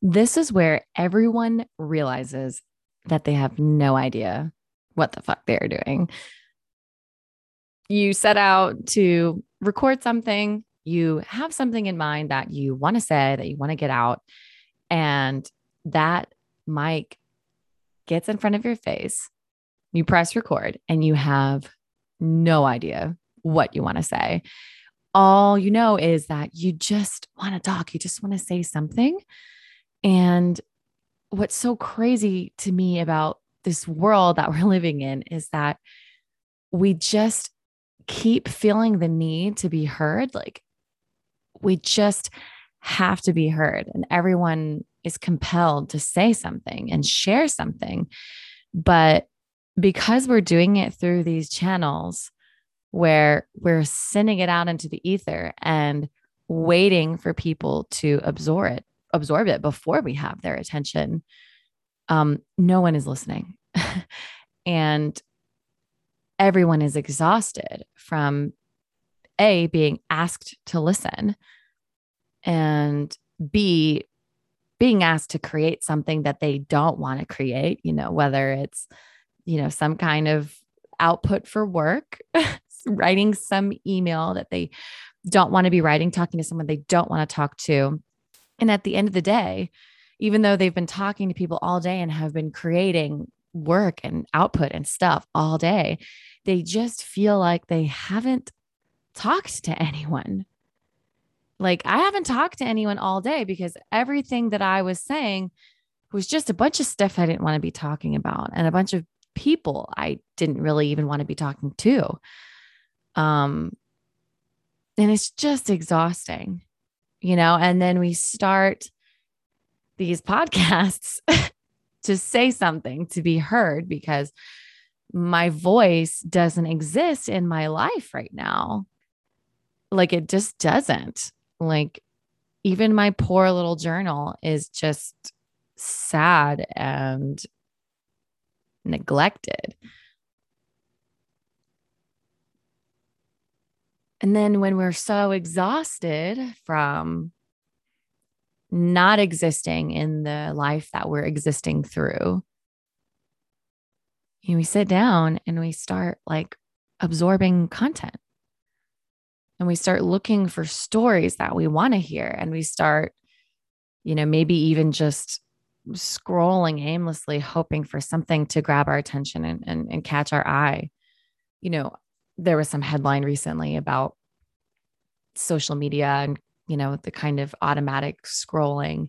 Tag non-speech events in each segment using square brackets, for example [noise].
This is where everyone realizes that they have no idea what the fuck they're doing. You set out to record something, you have something in mind that you want to say, that you want to get out, and that mic gets in front of your face. You press record and you have no idea what you want to say. All you know is that you just want to talk, you just want to say something. And what's so crazy to me about this world that [laughs] we're living in is that we just keep feeling the need to be heard. Like we just have to be heard, and everyone is compelled to say something and share something. But because we're doing it through these channels where we're sending it out into the ether and waiting for people to absorb it, absorb it before we have their attention, um, no one is listening. [laughs] and everyone is exhausted from A, being asked to listen, and B, being asked to create something that they don't want to create, you know, whether it's, you know, some kind of output for work, [laughs] writing some email that they don't want to be writing, talking to someone they don't want to talk to. And at the end of the day, even though they've been talking to people all day and have been creating work and output and stuff all day, they just feel like they haven't talked to anyone. Like, I haven't talked to anyone all day because everything that I was saying was just a bunch of stuff I didn't want to be talking about and a bunch of people I didn't really even want to be talking to. Um, and it's just exhausting, you know. And then we start these podcasts [laughs] to say something, to be heard, because my voice doesn't exist in my life right now. Like it just doesn't. Like even my poor little journal is just sad and neglected. And then when we're so exhausted from not existing in the life that we're existing through, you know, we sit down and we start like absorbing content. And we start looking for stories that we want to hear. And we start, you know, maybe even just scrolling aimlessly, hoping for something to grab our attention and, and, and catch our eye. You know, there was some headline recently about social media and you know the kind of automatic scrolling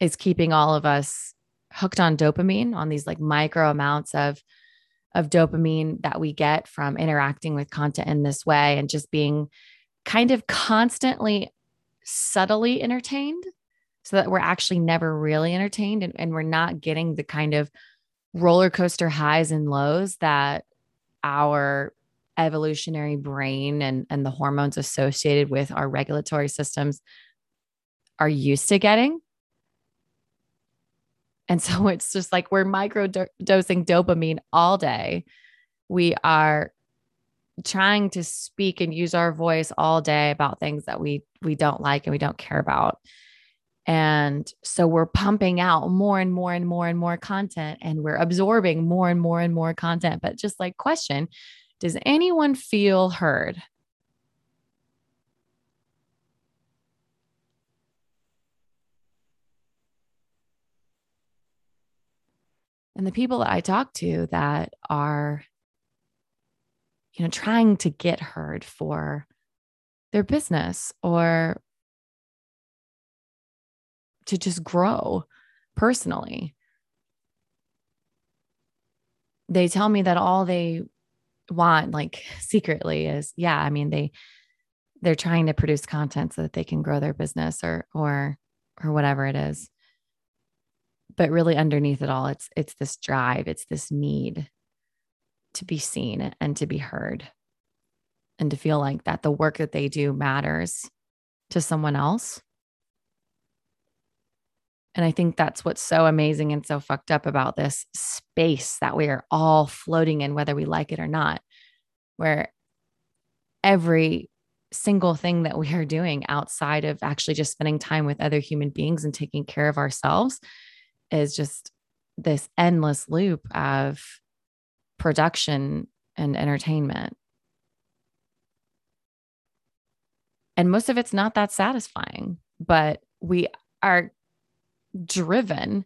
is keeping all of us hooked on dopamine on these like micro amounts of of dopamine that we get from interacting with content in this way and just being kind of constantly subtly entertained so that we're actually never really entertained and, and we're not getting the kind of roller coaster highs and lows that our evolutionary brain and, and the hormones associated with our regulatory systems are used to getting. And so [laughs] it's just like we're micro dosing dopamine all day. We are trying to speak and use our voice all day about things that we we don't like and we don't care about. And so we're pumping out more and more and more and more content and we're absorbing more and more and more content. But just like question, does anyone feel heard? And the people that I talk to that are, you know, trying to get heard for their business or to just grow personally. They tell me that all they want like secretly is yeah i mean they they're trying to produce content so that they can grow their business or or or whatever it is. But really underneath it all it's it's this drive it's this need to be seen and to be heard and to feel like that the work that they do matters to someone else and I think that's what's so amazing and so fucked up about this space that we are all floating in, whether we like it or not, where every single thing that we are doing outside of actually just spending time with other human beings and taking care of ourselves is just this endless loop of production and entertainment. And most of it's not that satisfying, but we are driven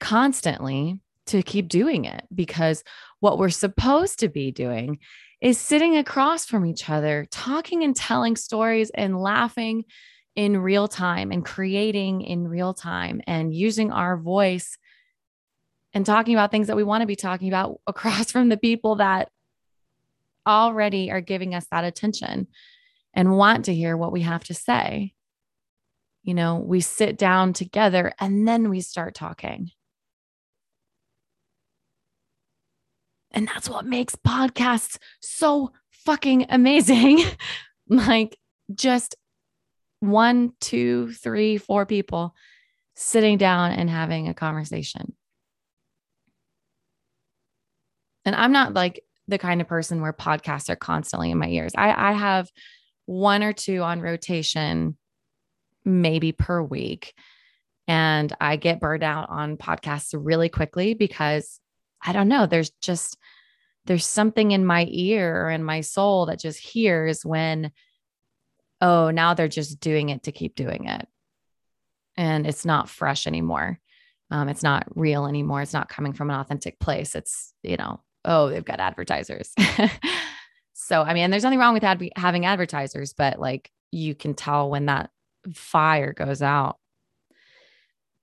constantly to keep doing it because what we're supposed to be doing is sitting across from each other, talking and telling stories and laughing in real time and creating in real time and using our voice and talking about things that we want to be talking about [laughs] across from the people that already are giving us that attention and want to hear what we have to say. You know, we sit down together and then we start talking. And that's what makes podcasts so fucking amazing. [laughs] like just one, two, three, four people sitting down and having a conversation. And I'm not like the kind of person where podcasts are constantly in my ears. I, I have one or two on rotation, maybe per week. And I get burned out on podcasts really quickly because I don't know, there's just there's something in my ear in my soul that just hears when oh, now they're just doing it to keep doing it. And it's not fresh anymore. Um, it's not real anymore. It's not coming from an authentic place. It's, you know, oh, they've got advertisers. [laughs] so, I mean, there's nothing wrong with ad- having advertisers, but like you can tell when that fire goes out.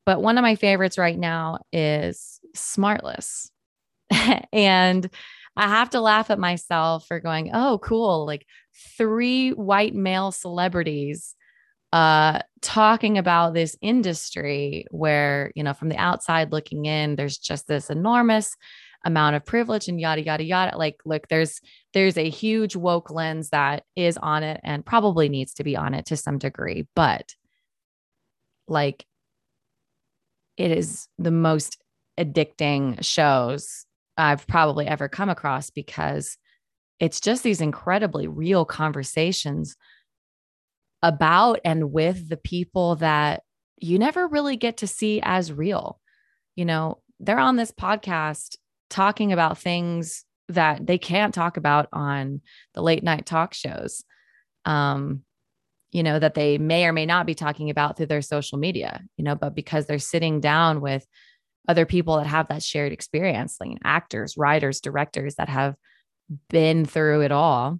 But one of my favorites right now is Smartless. [laughs] and I have to laugh at myself for going, oh, cool. Like three white male celebrities uh, talking about this industry where, you know, from the outside looking in, there's just this enormous amount of privilege and yada yada yada like look there's there's a huge woke lens that is on it and probably needs to be on it to some degree but like it is the most addicting shows I've probably ever come across because it's just these incredibly real conversations about and with the people that you never really get to see as real. You know, they're on this podcast talking about things that they can't talk about on the late night talk shows. Um, you know, that they may or may not be talking about through their social media, you know, but because they're sitting down with other people that have that shared experience, like actors, writers, directors that have been through it all.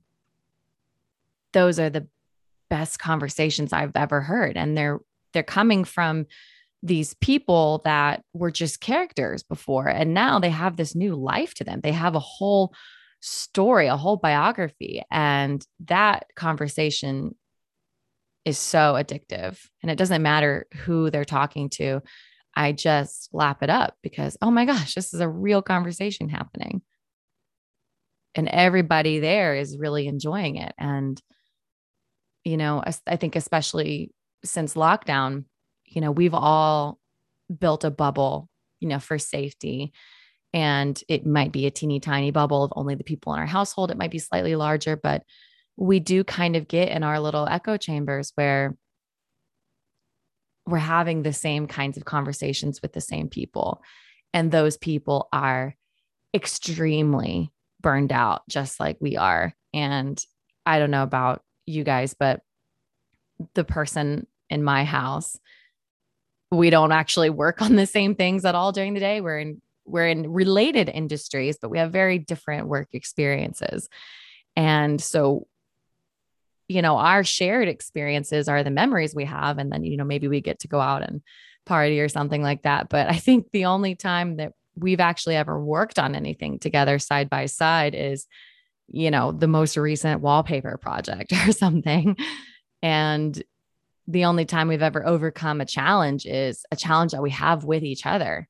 Those are the best conversations I've ever heard. And they're they're coming from these people that were just characters before and now they have this new life to them. They have a whole story, a whole biography and that conversation is so addictive and it doesn't matter who they're talking to I just lap it up because, oh my gosh, this is a real conversation happening. And everybody there is really enjoying it. And, you know, I think especially since lockdown, you know, we've all built a bubble, you know, for safety. And it might be a teeny tiny bubble of only the people in our household. It might be slightly larger, but we do kind of get in our little echo chambers where we're having the same kinds of conversations with the same people. And those people are extremely burned out, just like we are. And I don't know about you guys, but the person in my house, we don't actually work on the same things at all during the day. We're in we're in related industries, but we have very different work experiences. And so you know, our shared experiences are the memories we have. And then, you know, maybe we get to go out and party or something like that. But I think the only time that we've actually ever worked on anything together side by side is, you know, the most recent wallpaper project [laughs] or something. And the only time we've ever overcome a challenge is a challenge that we have with each other,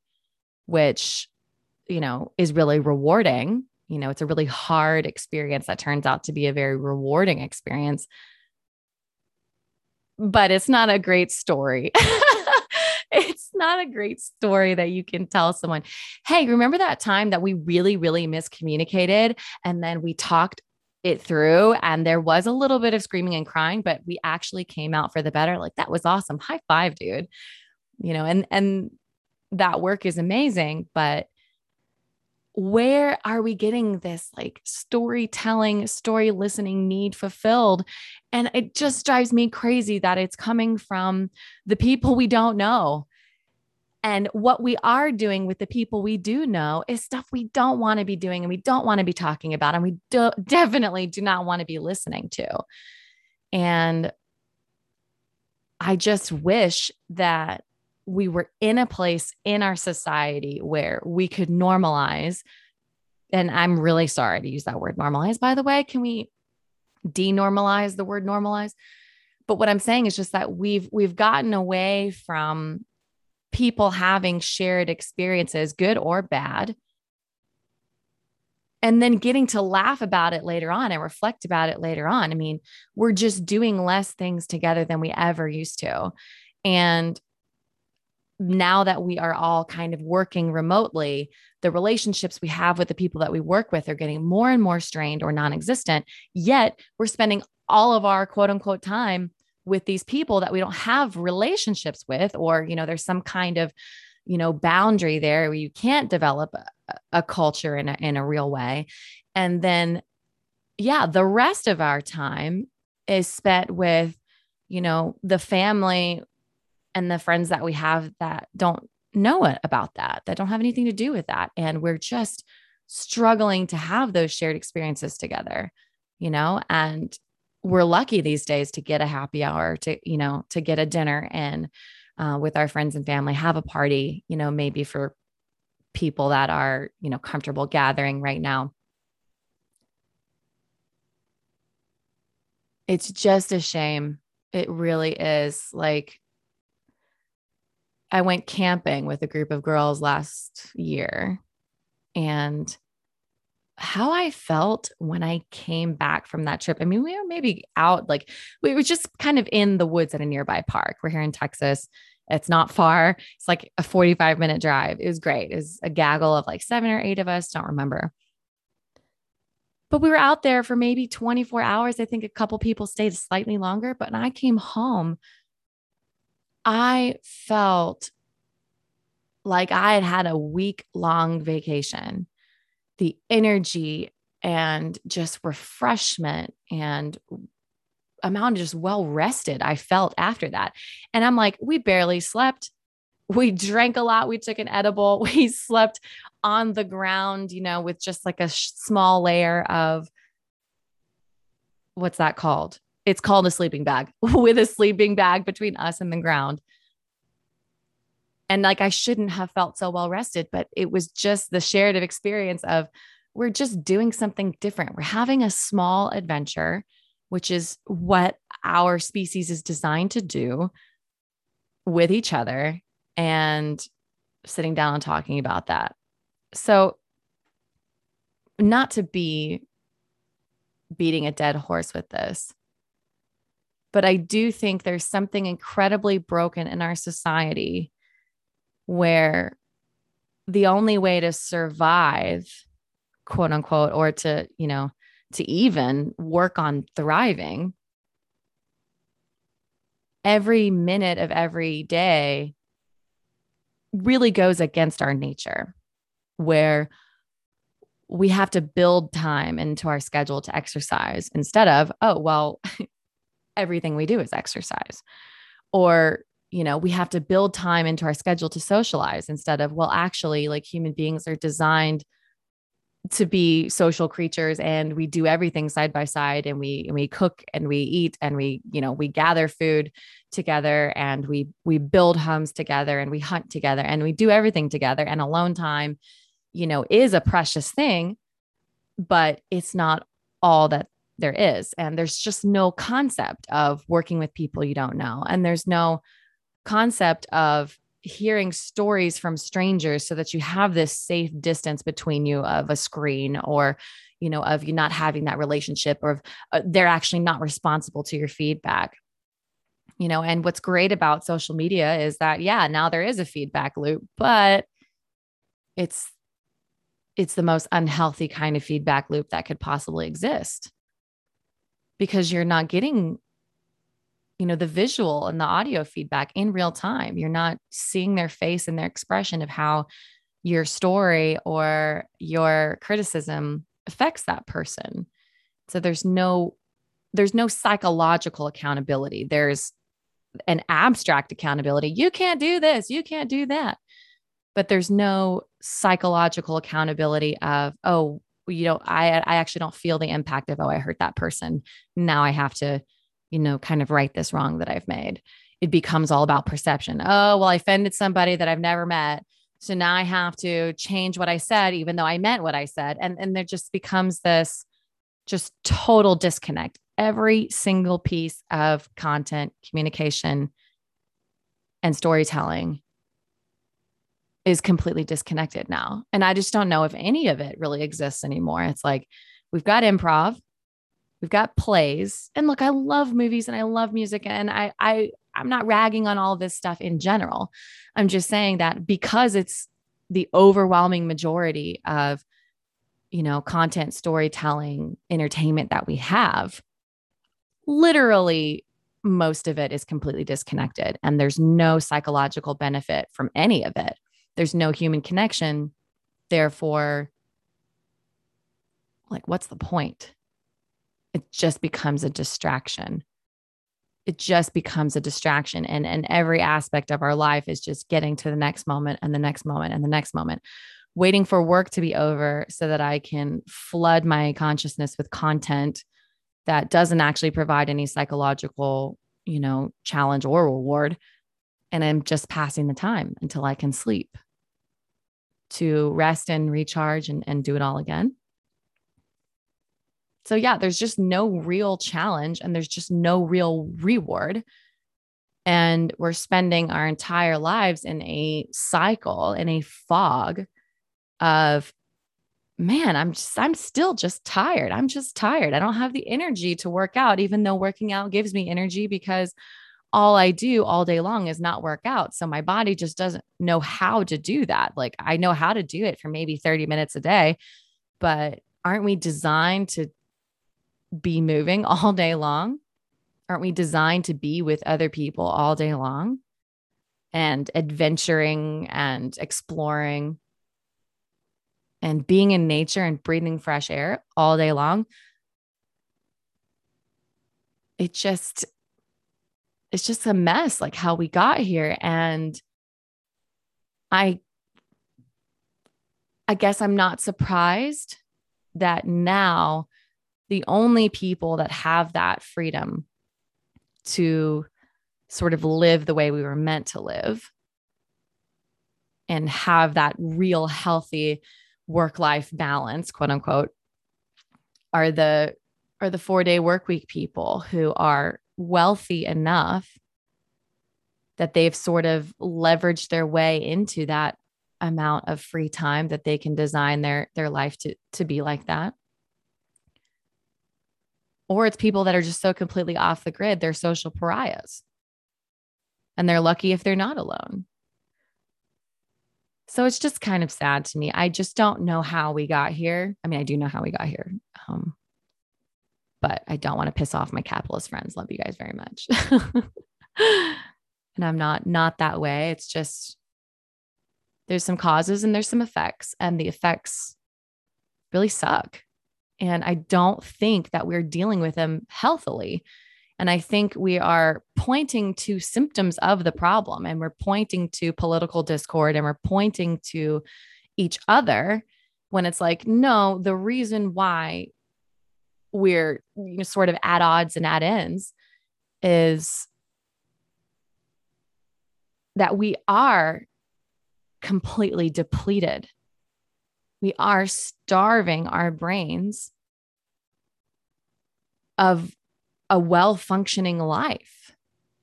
which, you know, is really rewarding you know, it's a really hard experience that turns out to be a very rewarding experience. But it's not a great story. [laughs] it's not a great story that you can tell someone, hey, remember that time that we really, really miscommunicated and then we talked it through and there was a little bit of screaming and crying but we actually came out for the better like that was awesome. High five dude. You know and and that work is amazing but where are we getting this like storytelling story listening need fulfilled? And it just drives me crazy that it's coming from the people we don't know and what we are doing with the people we do know is stuff we don't want to be doing and we don't want to be talking about. And we do, [laughs] definitely do not want to be listening to. And I just wish that we were in a place in our society where we could normalize. And I'm really sorry to use that word normalize, by the way. Can we denormalize the word normalize? But what I'm saying is just that we've we've gotten away from people having shared experiences, good or bad, and then getting to laugh about it later on and reflect about it later on. I mean, we're just doing less things together than we ever used to. And now that we are all kind of working remotely, the relationships we have with the people that we work with are getting more and more strained or non existent. Yet we're spending all of our quote unquote time with these people that we don't have relationships with or you know there's some kind of you know boundary there where you can't develop a, a culture in a, in a real way. And then yeah the rest of our time is spent with you know the family and the friends that we have that don't know it about that that don't have anything to do with that. And we're just struggling to have those shared experiences together you know? And we're lucky these days to get a happy hour to you know to get a dinner and uh, with our friends and family have a party you know maybe for people that are you know comfortable gathering right now. It's just a shame. It really is like i went camping with a group of girls last year and how I felt when I came back from that trip. I mean, we were maybe out, like we were just kind of in the woods at a nearby park. We're here in Texas. It's not far. It's like a 45 minute drive. It was great. It was a gaggle of like seven or eight of us. Don't remember. But we were out there for maybe 24 hours. I think a couple people stayed slightly longer. But when I came home, I felt like I had had a week long vacation the energy and just refreshment and amount of just well rested I felt after that. And I'm like, we barely slept. We drank a lot. We took an edible. [laughs] We slept on the ground, you know, with just like a sh- small layer of what's that called? It's called a sleeping bag [laughs] with a sleeping bag between us and the ground and like I shouldn't have felt so well rested, but it was just the shared experience of we're just doing something different. We're having a small adventure, which is what our species is designed to do with each other and sitting down and talking about that. So, not to be beating a dead horse with this, but I do think there's something incredibly broken in our society where the only way to survive, quote unquote, or to, you know, to even work on thriving every minute of every day really goes against our nature, where we have to build time into our schedule to exercise instead of, oh, well, [laughs] everything we do is exercise. Or you know, we have to build time into our schedule to socialize instead of, well, actually, like human beings are designed to be social creatures and we do everything side by side and we and we cook and we eat and we you know we gather food together and we we build homes together and we hunt together and we do everything together. And alone time you know is a precious thing but it's not all that there is. And there's just no concept of working with people you don't know. And there's no concept of hearing stories from strangers so that you have this safe distance between you of a screen or you know of you not having that relationship or uh, they're actually not responsible to your feedback. You know and what's great about social media is that yeah now there is a feedback loop but it's it's the most unhealthy kind of feedback loop that could possibly exist because you're not getting you know the visual and the audio feedback in real time. You're not seeing their face and their expression of how your story or your criticism affects that person. So there's no there's no psychological accountability. There's an abstract accountability. You can't do this. You can't do that. But there's no psychological accountability of oh you know i i actually don't feel the impact of oh i hurt that person. Now i have to you know kind of right this wrong that i've made. It becomes all about perception. Oh well i offended somebody that i've never met. So now i have to change what i said even though i meant what i said. And and there just becomes this just total disconnect. Every single piece of content communication and storytelling is completely disconnected now. And I just don't know if any of it really exists anymore. It's like we've got improv, we've got plays. And look, I love movies and I love music and I I I'm not ragging on all this stuff in general. I'm just saying that because it's the overwhelming majority of you know, content storytelling, entertainment that we have, literally most of it is completely disconnected and there's no psychological benefit from any of it there's no human connection. Therefore, like, what's the point? It just becomes a distraction. It just becomes a distraction. And, and every aspect of our life is just getting to the next moment and the next moment and the next moment, waiting for work to be over so that I can flood my consciousness with content that doesn't actually provide any psychological, you know, challenge or reward. And I'm just passing the time until I can sleep to rest and recharge and, and do it all again. So, yeah, there's just no real challenge and there's just no real reward. And we're spending our entire lives in a cycle, in a fog of, man, I'm just, I'm still just tired. I'm just tired. I don't have the energy to work out, even though working out gives me energy because all I do all day long is not work out. So my body just doesn't know how to do that. Like I know how to do it for maybe 30 minutes a day, but aren't we designed to be moving [laughs] all day long? Aren't we designed to be with other people all day long and adventuring and exploring and being in nature and breathing fresh air all day long? It just, it's just a mess like how we got here and i i guess i'm not surprised that now the only people that have that freedom to sort of live the way we were meant to live and have that real healthy work life balance quote unquote are the are the 4 day work week people who are wealthy enough that they've sort of leveraged their way into that amount of free time that they can design their their life to to be like that or it's people that are just so completely off the grid they're social pariahs and they're lucky if they're not alone so it's just kind of sad to me i just don't know how we got here i mean i do know how we got here um, but I don't want to piss off my capitalist friends. Love you guys very much. [laughs] and I'm not not that way. It's just there's some causes and there's some effects and the effects really suck. And I don't think that we're dealing with them healthily. And I think we are pointing to symptoms of the problem and we're pointing to political discord and we're pointing to each other when it's like, no, the reason why we're you know, sort of at odds and at ends is that we are completely depleted. We are starving our brains of a well functioning life.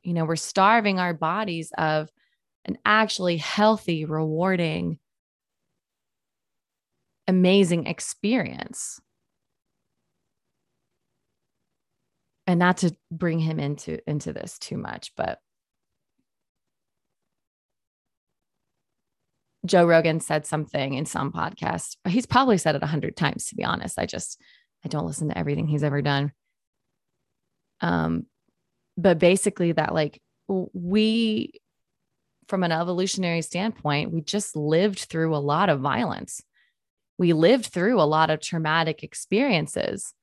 You know, we're starving our bodies of an actually healthy, rewarding, amazing experience. and not to bring him into into this too much but Joe Rogan said something in some podcast. He's probably said it a hundred times, to be honest. I just, I don't listen to everything he's ever done. Um, but basically, that like we, from an evolutionary standpoint, we just lived through a lot of violence. We lived through a lot of traumatic experiences.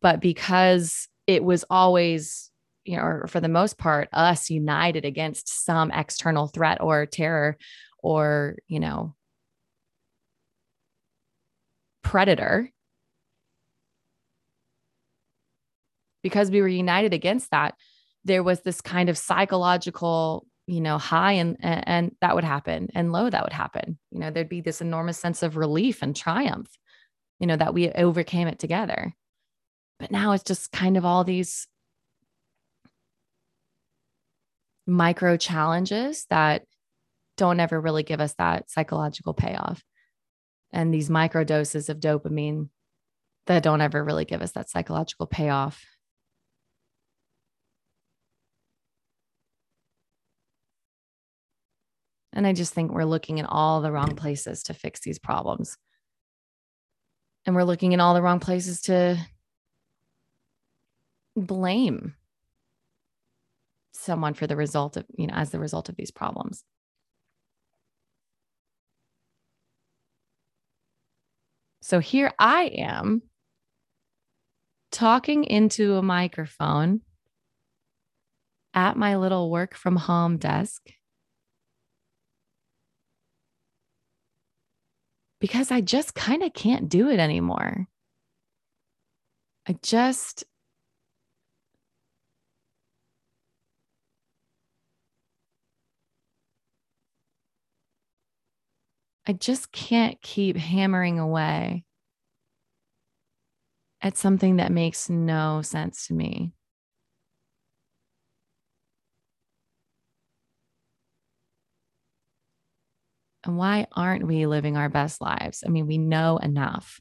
But because it was always, you know, or for the most part, us united against some external threat or terror or, you know, predator, because we were united against that, there was this kind of psychological, you know, high and, and that would happen and low that would happen. You know, there'd be this enormous sense of relief and triumph, you know, that we overcame it together. But now it's just kind of all these micro challenges that don't ever really give us that psychological payoff. And these micro doses of dopamine that don't ever really give us that psychological payoff And I just think we're looking in all the wrong places to fix these problems. And we're looking in all the wrong places to blame someone for the result of, you know, as the result of these problems. So here I am talking into a microphone at my little work from home desk because I just kind of can't do it anymore. I just, I just can't keep hammering away at something that makes no sense to me. And why aren't we living our best lives? I mean, we know enough.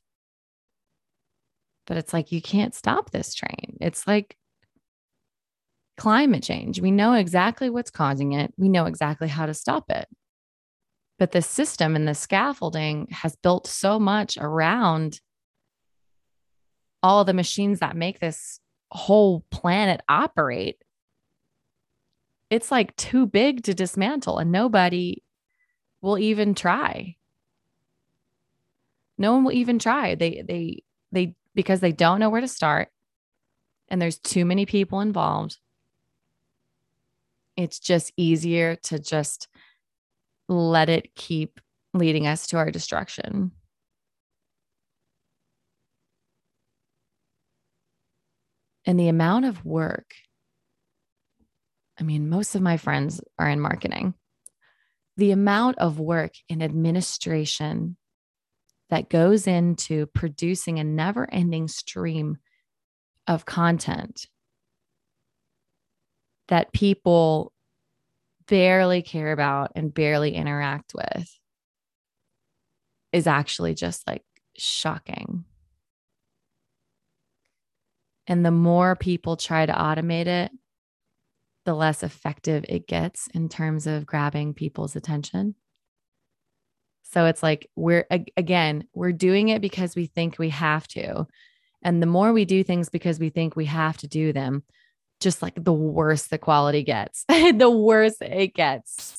But it's like you can't stop this train. It's like climate change. We know exactly what's causing it, we know exactly how to stop it. But the system and the scaffolding has built so much around all the machines that make this whole planet operate. It's like too big to dismantle, and nobody will even try. No one will even try. They they they because they don't know where to start and there's too many people involved. It's just easier to just let it keep leading us to our destruction. And the amount of work, I mean, most of my friends are in marketing the amount of work in administration that goes into producing a never ending stream of content that people barely care about and barely interact with is actually just like shocking. And the more people try to automate it, the less effective it gets in terms of grabbing people's attention. So it's like we're again, we're doing it because we think we have to. And the more we do things because we think we have to do them, just like the worse the quality gets, [laughs] the worse it gets.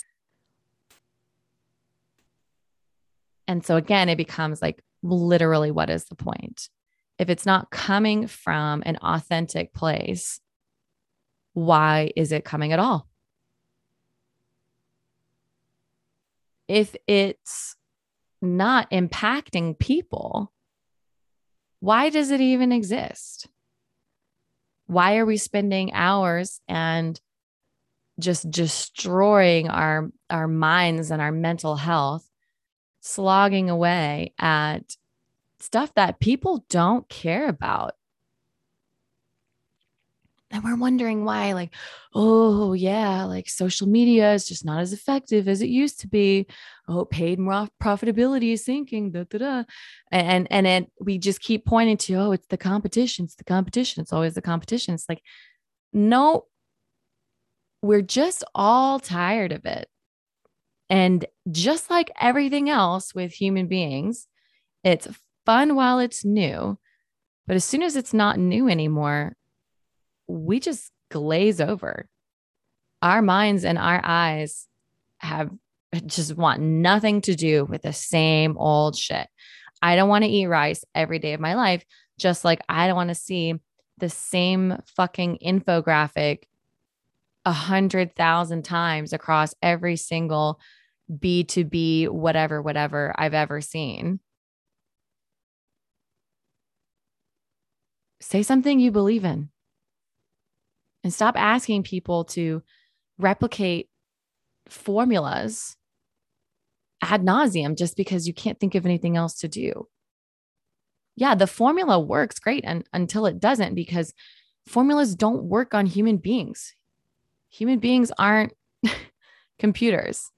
And so again, it becomes like literally what is the point? If it's not coming from an authentic place, why is it coming at all? If it's not impacting people, why does it even exist? Why are we spending hours and just destroying our our minds and our mental health slogging away at stuff that people don't care about and we're wondering why like oh yeah like social media is just not as effective as it used to be. Oh paid profitability is sinking da, da, da. and and it, we just keep pointing to oh it's the competition it's the competition it's always the competition. It's like no we're just all tired of it. And just like everything else with human beings it's fun while it's new but as soon as it's not new anymore we just glaze over. Our minds and our eyes have just want nothing to do with the same old shit. I don't want to eat rice every day of my life, just like I don't want to see the same fucking infographic a hundred thousand times across every single B2B, whatever, whatever I've ever seen. Say something you believe in and stop asking people to replicate formulas ad nauseum just because you can't think of anything else to do. Yeah, the formula works great and, until it doesn't, because formulas don't work on human beings. Human beings aren't [laughs] computers.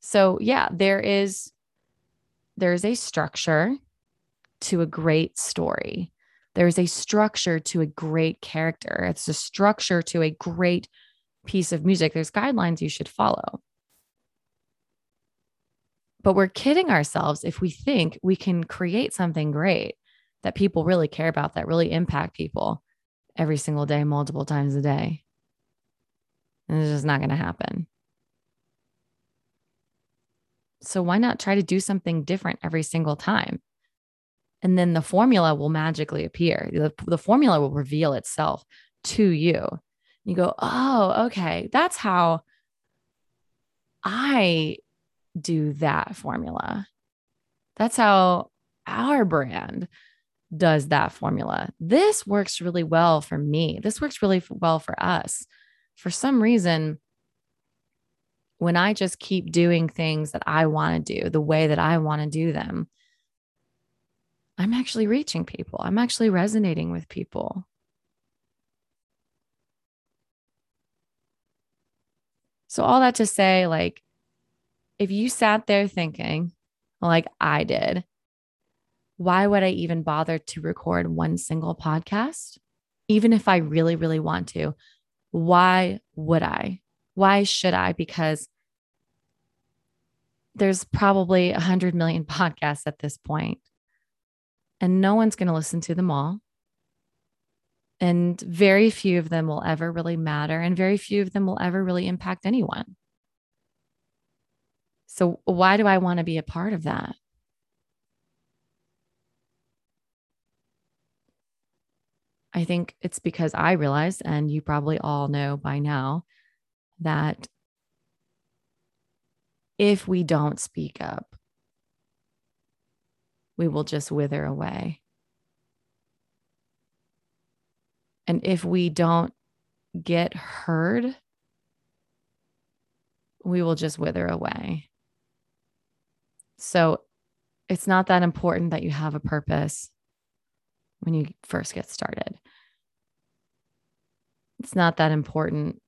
So yeah, there is there's a structure to a great story. There's a structure to a great character. It's a structure to a great piece of music. There's guidelines you should follow. But we're kidding ourselves if we think we can create something great that people really care about, that really impact people every single day, multiple times a day. And it's just not going to happen. So why not try to do something different every single time? And then the formula will magically appear. The, the formula will reveal itself to you. You go, oh, okay, that's how I do that formula. That's how our brand does that formula. This works really well for me. This works really well for us. For some reason, when I just keep doing things that I want to do the way that I want to do them, I'm actually reaching people. I'm actually resonating with people. So, all that to say, like, if you sat there thinking, like I did, why would I even bother to record one single podcast? Even if I really, really want to, why would I? Why should I? Because there's probably a hundred million [laughs] podcasts at this point, and no one's going to listen to them all. And very few of them will ever really matter, and very few of them will ever really impact anyone. So, why do I want to be a part of that? I think it's because I realize, and you probably all know by now, that if we don't speak up, we will just wither away. And if we don't get heard, we will just wither away. So it's not that important that you have a purpose when you first get started. It's not that important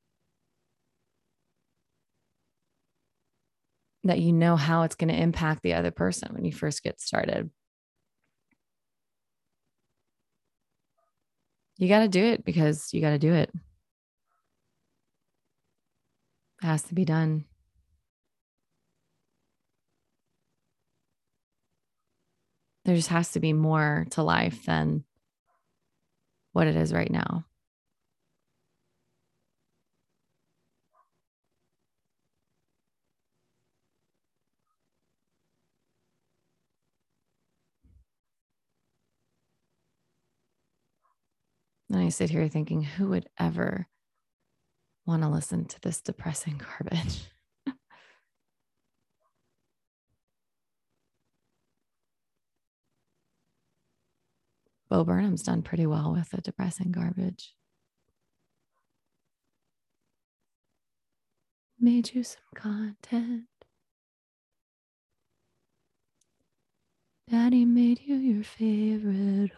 that you know how it's going to impact the other person when you first get started. You got to do it because you got to do it. It has to be done. there just has to be more to life than what it is right now. I sit here thinking, who would ever want to listen to this depressing [laughs] garbage? Bo Burnham's done pretty well with the depressing garbage. Made you some content. Daddy made you your favorite